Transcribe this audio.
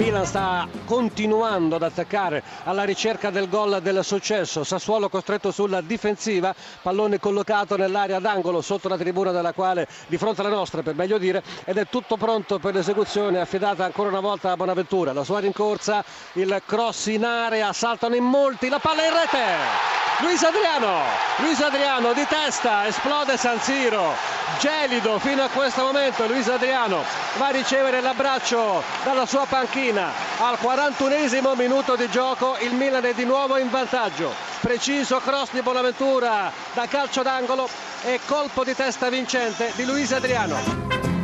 Milan sta continuando ad attaccare alla ricerca del gol del successo. Sassuolo costretto sulla difensiva, pallone collocato nell'area d'angolo sotto la tribuna della quale di fronte alla nostra per meglio dire ed è tutto pronto per l'esecuzione affidata ancora una volta a Bonaventura. La sua rincorsa, il cross in area, saltano in molti, la palla in rete. Luis Adriano, Luis Adriano di testa, esplode San Siro, gelido fino a questo momento Luis Adriano va a ricevere l'abbraccio dalla sua panchina al 41 minuto di gioco, il Milan è di nuovo in vantaggio, preciso cross di Bonaventura da calcio d'angolo e colpo di testa vincente di Luis Adriano.